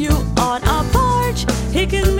you on a porch. He can